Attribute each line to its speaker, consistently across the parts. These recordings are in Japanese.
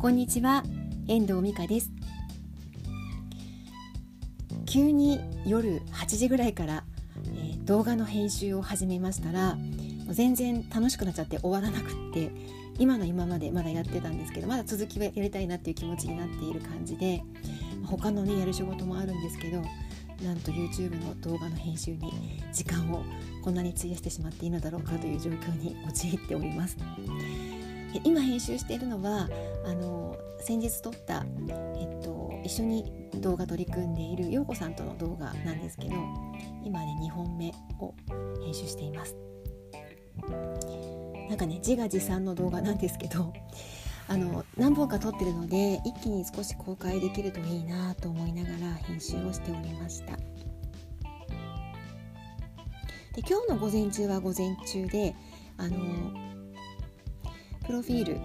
Speaker 1: こんにちは遠藤美香です急に夜8時ぐらいから、えー、動画の編集を始めましたら全然楽しくなっちゃって終わらなくって今の今までまだやってたんですけどまだ続きはやりたいなっていう気持ちになっている感じで他のねやる仕事もあるんですけどなんと YouTube の動画の編集に時間をこんなに費やしてしまっていいのだろうかという状況に陥っております。今編集しているのはあの先日撮った、えっと、一緒に動画取り組んでいる陽子さんとの動画なんですけど今ね2本目を編集しています。なんかね自画自賛の動画なんですけどあの何本か撮ってるので一気に少し公開できるといいなと思いながら編集をしておりました。で今日の午前中は午前中であのプロフィール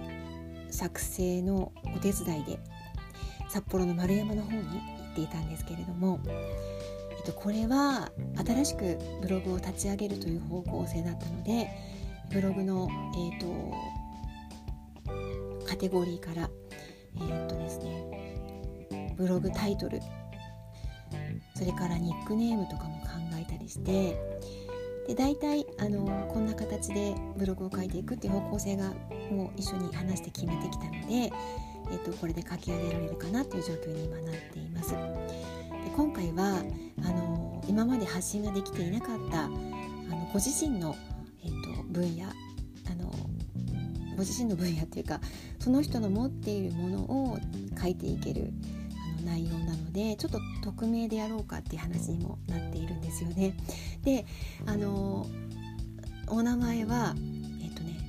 Speaker 1: 作成のお手伝いで札幌の丸山の方に行っていたんですけれども、えっと、これは新しくブログを立ち上げるという方向性だったのでブログの、えっと、カテゴリーからえっとですねブログタイトルそれからニックネームとかも考えたりしてで大体あのこんな形でブログを書いていくっていう方向性がもう一緒に話して決めてきたので、えーと、これで書き上げられるかなという状況に今なっています。で今回はあの今まで発信ができていなかったあのご自身の、えーと、分野あのご自身の分野っていうかその人の持っているものを書いていける内容なのでちょっと匿名でやろうかっていう話にもなっているんですよね。であのお名前はえっ、とね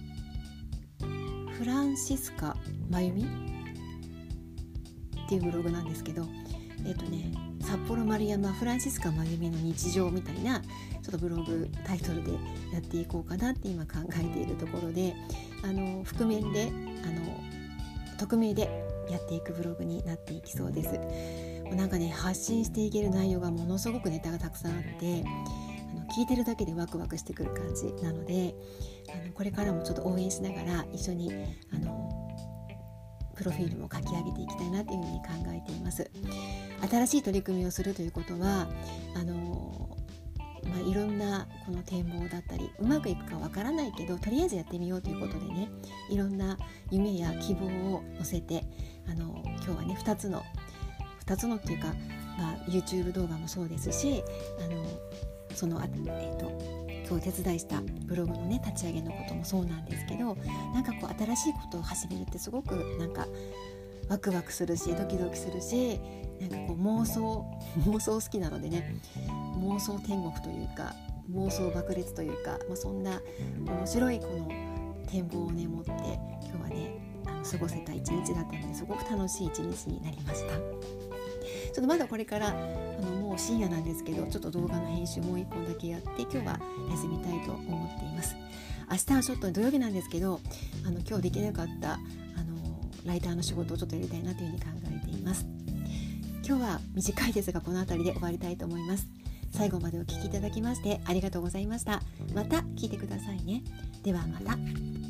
Speaker 1: フランシスカ真由美っていうブログなんですけどえっ、とね札幌丸山フランシスカ真由美の日常みたいなちょっとブログタイトルでやっていこうかなって今考えているところであの覆面であの匿名でやっていくブログになっていきそうです。なんかね発信していける内容がものすごくネタがたくさんあってあの聞いてるだけでワクワクしてくる感じなのであのこれからもちょっと応援しながら一緒にあのプロフィールも書き上げていきたいなというふうに考えています新しい取り組みをするということはあのまあ、いろんなこの展望だったりうまくいくかわからないけどとりあえずやってみようということでねいろんな夢や希望を乗せてあの今日はね2つの2つのっていうか、まあ、YouTube 動画もそうですしあのその、えーと、今日手伝いしたブログのね立ち上げのこともそうなんですけどなんかこう新しいことを始めるってすごくなんかワクワクするしドキドキするしなんかこう妄想 妄想好きなのでね妄想天国というか妄想爆裂というか、まあ、そんな面白いこの展望をね持って今日はねあの過ごせた一日だったのですごく楽しい一日になりました。ちょっとまだこれからあのもう深夜なんですけどちょっと動画の編集もう1本だけやって今日は休みたいと思っています明日はちょっと土曜日なんですけどあの今日できなかったあのライターの仕事をちょっとやりたいなというふうに考えています。今日は短いですがこの辺りで終わりたいと思います。最後までお聴きいただきましてありがとうございました。また聞いてくださいね。ではまた。